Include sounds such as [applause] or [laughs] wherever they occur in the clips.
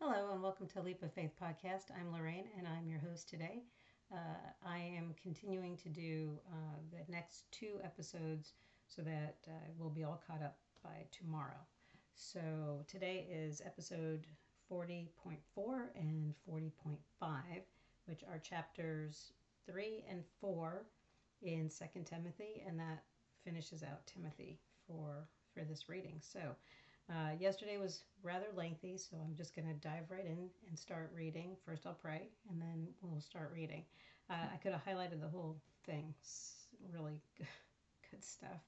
Hello, and welcome to Leap of Faith podcast. I'm Lorraine, and I'm your host today. Uh, I am continuing to do uh, the next two episodes so that uh, we'll be all caught up by tomorrow. So today is episode 40.4 and 40.5, which are chapters 3 and 4 in Second Timothy, and that finishes out Timothy for for this reading. So uh, yesterday was rather lengthy, so I'm just going to dive right in and start reading. First, I'll pray, and then we'll start reading. Uh, I could have highlighted the whole thing. It's really [laughs] good, stuff.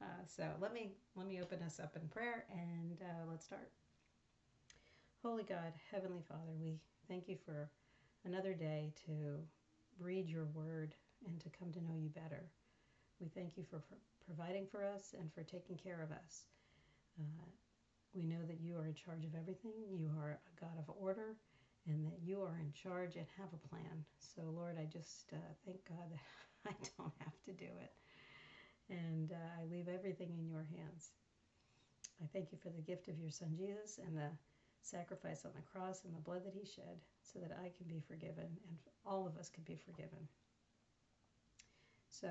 Uh, so let me let me open us up in prayer, and uh, let's start. Holy God, Heavenly Father, we thank you for another day to read your word and to come to know you better. We thank you for, for providing for us and for taking care of us. Uh, we know that you are in charge of everything. You are a God of order and that you are in charge and have a plan. So, Lord, I just uh, thank God that [laughs] I don't have to do it. And uh, I leave everything in your hands. I thank you for the gift of your Son Jesus and the sacrifice on the cross and the blood that he shed so that I can be forgiven and all of us can be forgiven. So,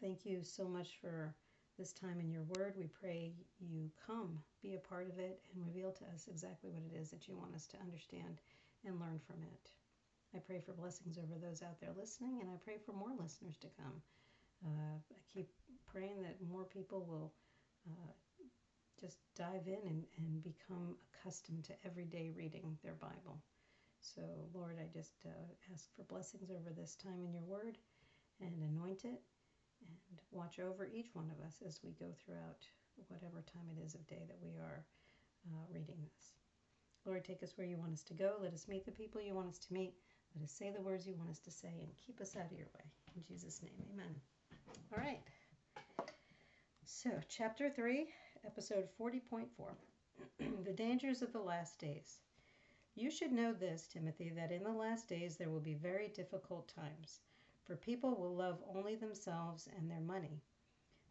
thank you so much for this time in your word. We pray you come, be a part of it, and reveal to us exactly what it is that you want us to understand and learn from it. I pray for blessings over those out there listening, and I pray for more listeners to come. Uh, I keep praying that more people will uh, just dive in and, and become accustomed to everyday reading their Bible. So, Lord, I just uh, ask for blessings over this time in your word and anoint it and watch over each one of us as we go throughout whatever time it is of day that we are uh, reading this. Lord, take us where you want us to go. Let us meet the people you want us to meet. Let us say the words you want us to say and keep us out of your way. In Jesus' name, amen. All right. So, chapter 3, episode 40.4 [clears throat] The Dangers of the Last Days. You should know this, Timothy, that in the last days there will be very difficult times. For people will love only themselves and their money.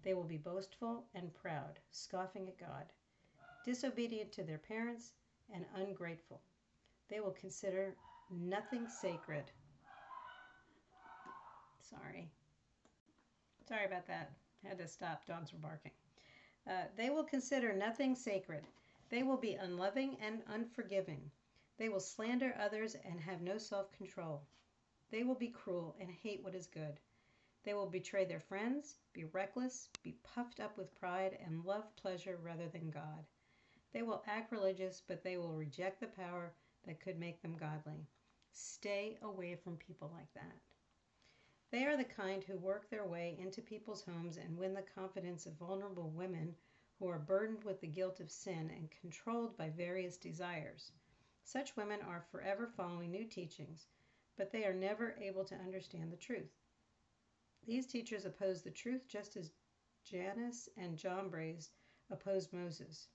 They will be boastful and proud, scoffing at God, disobedient to their parents, and ungrateful. They will consider nothing sacred. Sorry. Sorry about that. Had to stop. Dogs were barking. Uh, they will consider nothing sacred. They will be unloving and unforgiving. They will slander others and have no self control. They will be cruel and hate what is good. They will betray their friends, be reckless, be puffed up with pride, and love pleasure rather than God. They will act religious, but they will reject the power that could make them godly. Stay away from people like that. They are the kind who work their way into people's homes and win the confidence of vulnerable women who are burdened with the guilt of sin and controlled by various desires. Such women are forever following new teachings but they are never able to understand the truth. These teachers oppose the truth just as Janus and Jambres opposed Moses.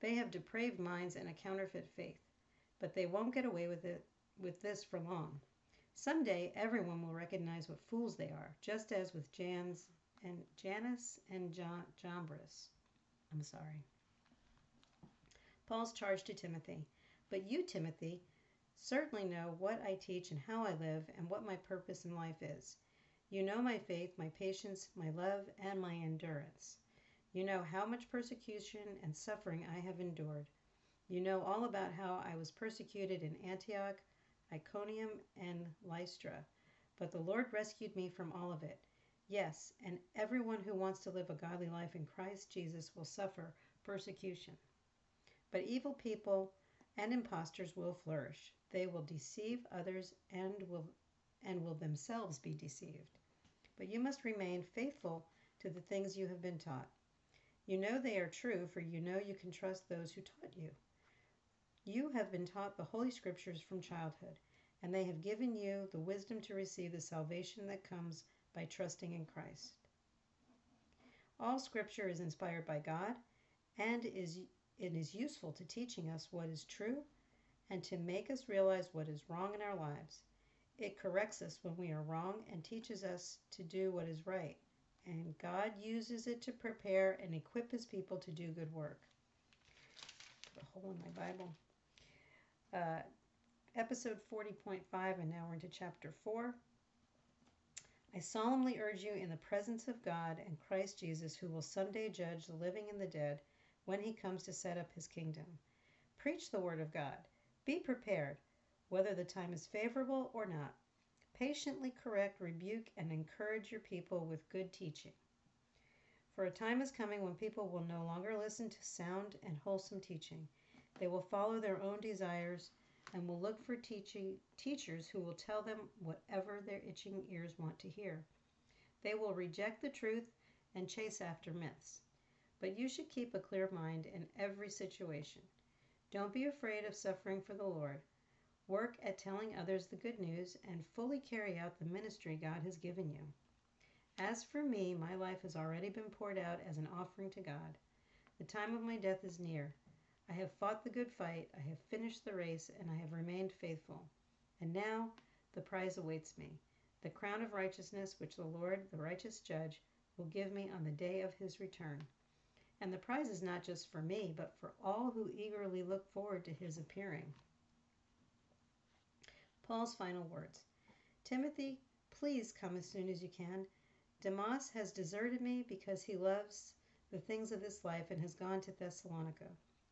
They have depraved minds and a counterfeit faith, but they won't get away with it with this for long. Someday everyone will recognize what fools they are, just as with Jans and Janus and Jambres. I'm sorry. Paul's charge to Timothy. But you, Timothy, certainly know what I teach and how I live and what my purpose in life is. You know my faith, my patience, my love, and my endurance. You know how much persecution and suffering I have endured. You know all about how I was persecuted in Antioch, Iconium, and Lystra. But the Lord rescued me from all of it. Yes, and everyone who wants to live a godly life in Christ Jesus will suffer persecution. But evil people and impostors will flourish. They will deceive others and will and will themselves be deceived. But you must remain faithful to the things you have been taught. You know they are true, for you know you can trust those who taught you. You have been taught the Holy Scriptures from childhood, and they have given you the wisdom to receive the salvation that comes by trusting in Christ. All Scripture is inspired by God and is it is useful to teaching us what is true and to make us realize what is wrong in our lives. It corrects us when we are wrong and teaches us to do what is right. And God uses it to prepare and equip his people to do good work. Put a hole in my Bible. Uh, episode 40.5, and now we're into chapter 4. I solemnly urge you in the presence of God and Christ Jesus, who will someday judge the living and the dead when he comes to set up his kingdom. Preach the word of God. Be prepared, whether the time is favorable or not. Patiently correct, rebuke, and encourage your people with good teaching. For a time is coming when people will no longer listen to sound and wholesome teaching. They will follow their own desires and will look for teaching, teachers who will tell them whatever their itching ears want to hear. They will reject the truth and chase after myths. But you should keep a clear mind in every situation. Don't be afraid of suffering for the Lord. Work at telling others the good news and fully carry out the ministry God has given you. As for me, my life has already been poured out as an offering to God. The time of my death is near. I have fought the good fight, I have finished the race, and I have remained faithful. And now the prize awaits me the crown of righteousness, which the Lord, the righteous judge, will give me on the day of his return. And the prize is not just for me, but for all who eagerly look forward to his appearing. Paul's final words Timothy, please come as soon as you can. Demas has deserted me because he loves the things of this life and has gone to Thessalonica.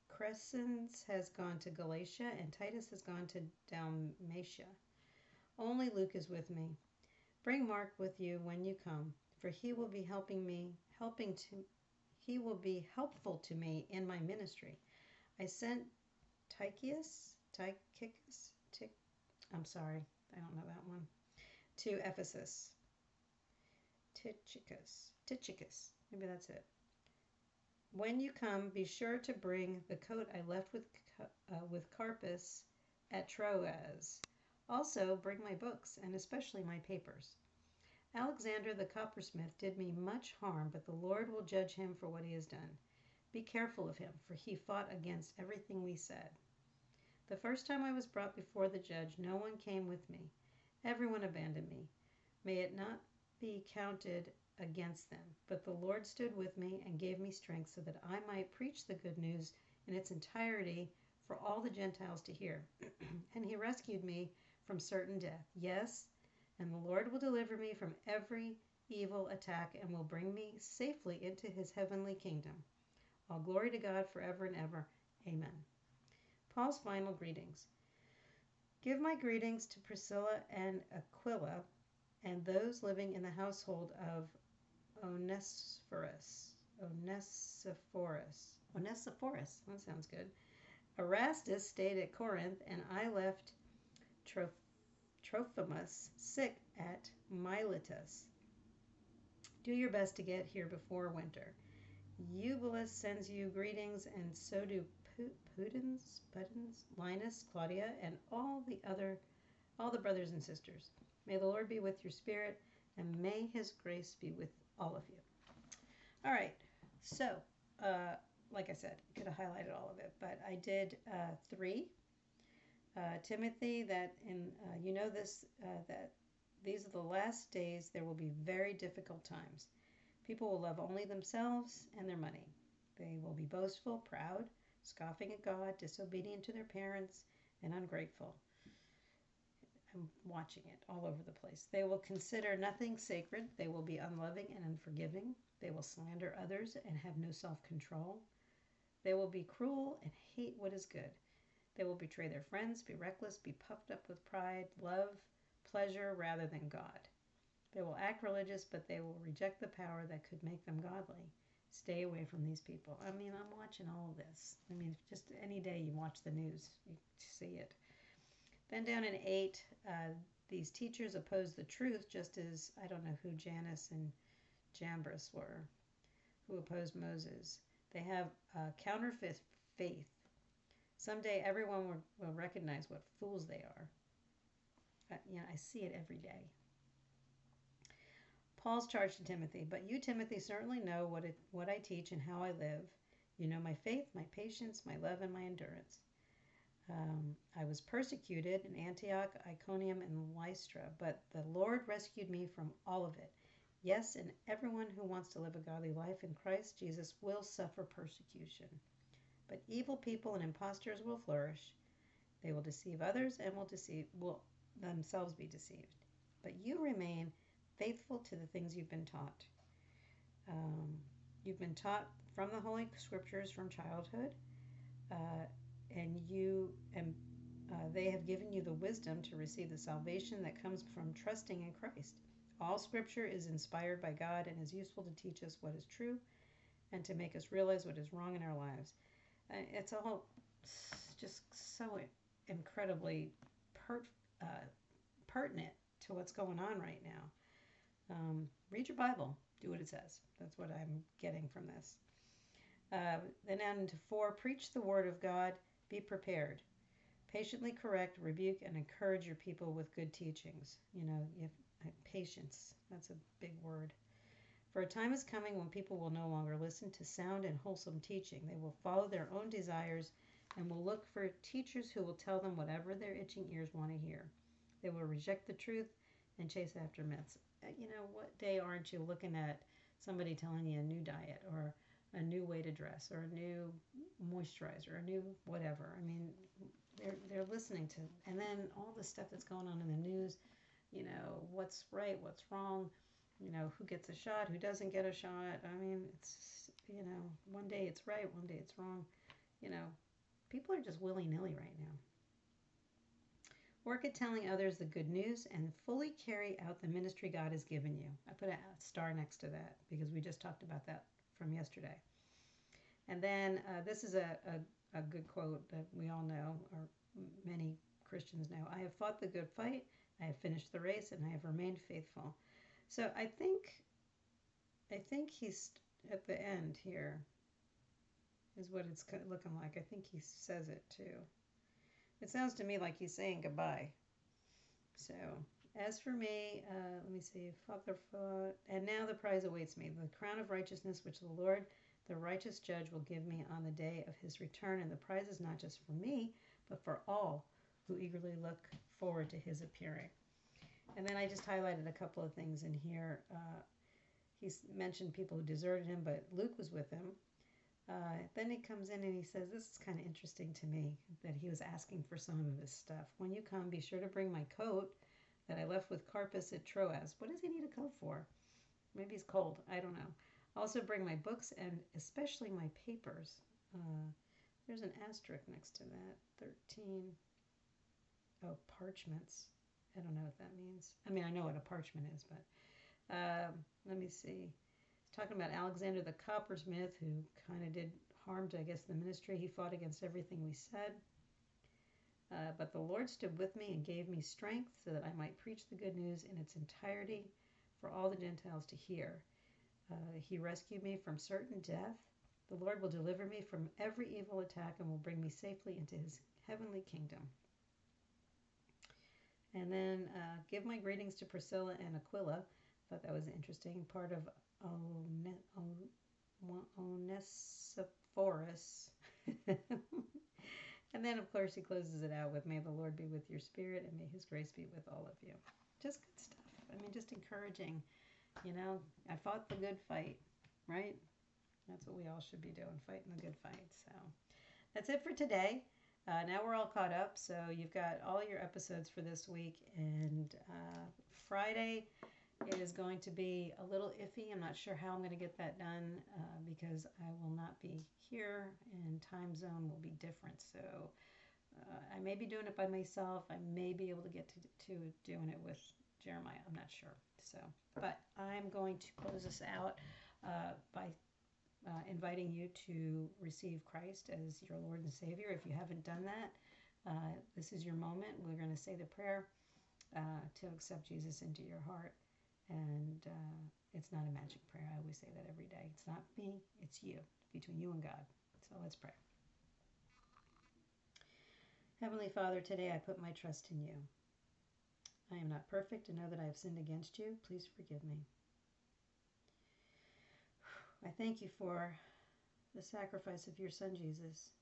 Crescens has gone to Galatia, and Titus has gone to Dalmatia. Only Luke is with me. Bring Mark with you when you come, for he will be helping me, helping to he will be helpful to me in my ministry. I sent Tychicus, Tychicus, Tic, I'm sorry, I don't know that one, to Ephesus. Tychicus, Tychicus, maybe that's it. When you come, be sure to bring the coat I left with, uh, with Carpus at Troas. Also, bring my books, and especially my papers. Alexander the coppersmith did me much harm, but the Lord will judge him for what he has done. Be careful of him, for he fought against everything we said. The first time I was brought before the judge, no one came with me. Everyone abandoned me. May it not be counted against them. But the Lord stood with me and gave me strength so that I might preach the good news in its entirety for all the Gentiles to hear. [clears throat] and he rescued me from certain death. Yes, and the Lord will deliver me from every evil attack and will bring me safely into his heavenly kingdom. All glory to God forever and ever. Amen. Paul's final greetings. Give my greetings to Priscilla and Aquila and those living in the household of Onesiphorus. Onesiphorus. Onesiphorus. That sounds good. Erastus stayed at Corinth, and I left Troph- Trophimus sick at Miletus. Do your best to get here before winter. Eubulus sends you greetings, and so do Pudens, Pudens, Linus, Claudia, and all the other, all the brothers and sisters. May the Lord be with your spirit, and may His grace be with all of you. All right, so uh, like I said, could have highlighted all of it, but I did uh, three. Uh, Timothy, that in uh, you know this uh, that these are the last days. There will be very difficult times. People will love only themselves and their money. They will be boastful, proud, scoffing at God, disobedient to their parents, and ungrateful. I'm watching it all over the place. They will consider nothing sacred. They will be unloving and unforgiving. They will slander others and have no self control. They will be cruel and hate what is good. They will betray their friends, be reckless, be puffed up with pride, love pleasure rather than God. They will act religious, but they will reject the power that could make them godly. Stay away from these people. I mean, I'm watching all of this. I mean, just any day you watch the news, you see it. Then down in 8, uh, these teachers oppose the truth, just as I don't know who Jannes and Jambres were, who opposed Moses. They have uh, counterfeit faith. Someday everyone will, will recognize what fools they are. Uh, you know, I see it every day. Paul's charge to Timothy, but you, Timothy, certainly know what, it, what I teach and how I live. You know my faith, my patience, my love, and my endurance. Um, I was persecuted in Antioch, Iconium, and Lystra, but the Lord rescued me from all of it. Yes, and everyone who wants to live a godly life in Christ Jesus will suffer persecution. But evil people and impostors will flourish. They will deceive others and will deceive will themselves be deceived. But you remain faithful to the things you've been taught. Um, you've been taught from the Holy Scriptures from childhood, uh, and you and uh, they have given you the wisdom to receive the salvation that comes from trusting in Christ. All Scripture is inspired by God and is useful to teach us what is true and to make us realize what is wrong in our lives. It's all just so incredibly uh, pertinent to what's going on right now. Um, read your Bible, do what it says. That's what I'm getting from this. Uh, then on to four, preach the word of God, be prepared. Patiently correct, rebuke, and encourage your people with good teachings. You know, you uh, patience, that's a big word. For a time is coming when people will no longer listen to sound and wholesome teaching. They will follow their own desires and will look for teachers who will tell them whatever their itching ears want to hear. They will reject the truth and chase after myths. Uh, you know, what day aren't you looking at somebody telling you a new diet or a new way to dress or a new moisturizer, a new whatever? I mean, they're they're listening to and then all the stuff that's going on in the news, you know, what's right, what's wrong, you know, who gets a shot, who doesn't get a shot. I mean, it's you know, one day it's right, one day it's wrong. You know, people are just willy nilly right now. Work at telling others the good news and fully carry out the ministry God has given you. I put a star next to that because we just talked about that from yesterday. And then uh, this is a, a, a, good quote that we all know, or many Christians know I have fought the good fight, I have finished the race, and I have remained faithful. So I think, I think he's at the end here, is what it's looking like. I think he says it too. It sounds to me like he's saying goodbye. So, as for me, uh, let me see, Father, and now the prize awaits me, the crown of righteousness which the Lord, the righteous judge, will give me on the day of his return. And the prize is not just for me, but for all who eagerly look forward to his appearing. And then I just highlighted a couple of things in here. Uh, he's mentioned people who deserted him, but Luke was with him. Uh, then he comes in and he says, This is kind of interesting to me that he was asking for some of his stuff. When you come, be sure to bring my coat that I left with Carpus at Troas. What does he need a coat for? Maybe he's cold. I don't know. Also, bring my books and especially my papers. Uh, there's an asterisk next to that. 13. Oh, parchments. I don't know what that means. I mean, I know what a parchment is, but uh, let me see It's talking about Alexander the coppersmith, who kind of did harm to, I guess, the ministry. He fought against everything we said. Uh, but the Lord stood with me and gave me strength so that I might preach the good news in its entirety for all the Gentiles to hear. Uh, he rescued me from certain death. The Lord will deliver me from every evil attack and will bring me safely into his heavenly kingdom. And then uh, give my greetings to Priscilla and Aquila. Thought that was interesting. Part of Onesiphorus. [laughs] and then, of course, he closes it out with, May the Lord be with your spirit and may his grace be with all of you. Just good stuff. I mean, just encouraging. You know, I fought the good fight, right? That's what we all should be doing, fighting the good fight. So that's it for today. Uh, now we're all caught up. So you've got all your episodes for this week. And uh, Friday, is going to be a little iffy. I'm not sure how I'm going to get that done uh, because I will not be here and time zone will be different. So uh, I may be doing it by myself. I may be able to get to, to doing it with Jeremiah. I'm not sure. So, but I'm going to close this out uh, by uh, inviting you to receive Christ as your Lord and Savior. If you haven't done that, uh, this is your moment. We're going to say the prayer uh, to accept Jesus into your heart. And uh, it's not a magic prayer. I always say that every day. It's not me, it's you, between you and God. So let's pray. Heavenly Father, today I put my trust in you. I am not perfect and know that I have sinned against you. Please forgive me. I thank you for the sacrifice of your Son, Jesus.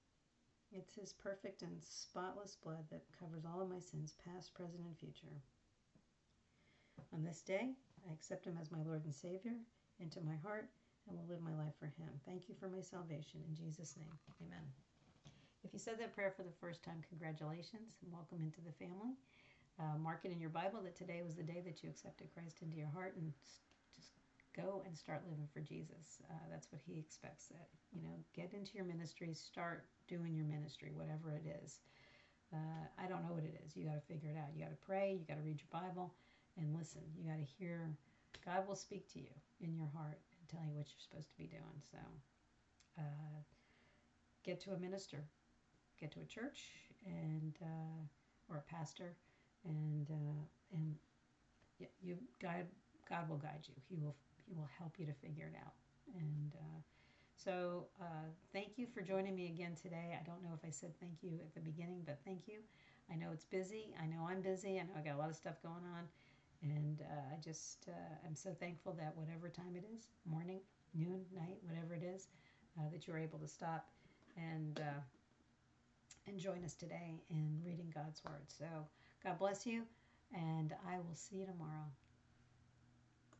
It's his perfect and spotless blood that covers all of my sins, past, present, and future. On this day, I accept him as my Lord and Savior into my heart and will live my life for him. Thank you for my salvation. In Jesus' name, amen. If you said that prayer for the first time, congratulations and welcome into the family. Uh, mark it in your Bible that today was the day that you accepted Christ into your heart and go and start living for Jesus. Uh, that's what He expects. That you know, get into your ministry, start doing your ministry, whatever it is. Uh, I don't know what it is. You got to figure it out. You got to pray. You got to read your Bible and listen. You got to hear. God will speak to you in your heart and tell you what you're supposed to be doing. So, uh, get to a minister, get to a church, and uh, or a pastor, and uh, and you God God will guide you. He will will help you to figure it out. And uh, so uh, thank you for joining me again today. I don't know if I said thank you at the beginning, but thank you. I know it's busy. I know I'm busy. I know I got a lot of stuff going on. And uh, I just uh, am so thankful that whatever time it is, morning, noon, night, whatever it is, uh, that you're able to stop and uh, and join us today in reading God's Word. So God bless you, and I will see you tomorrow.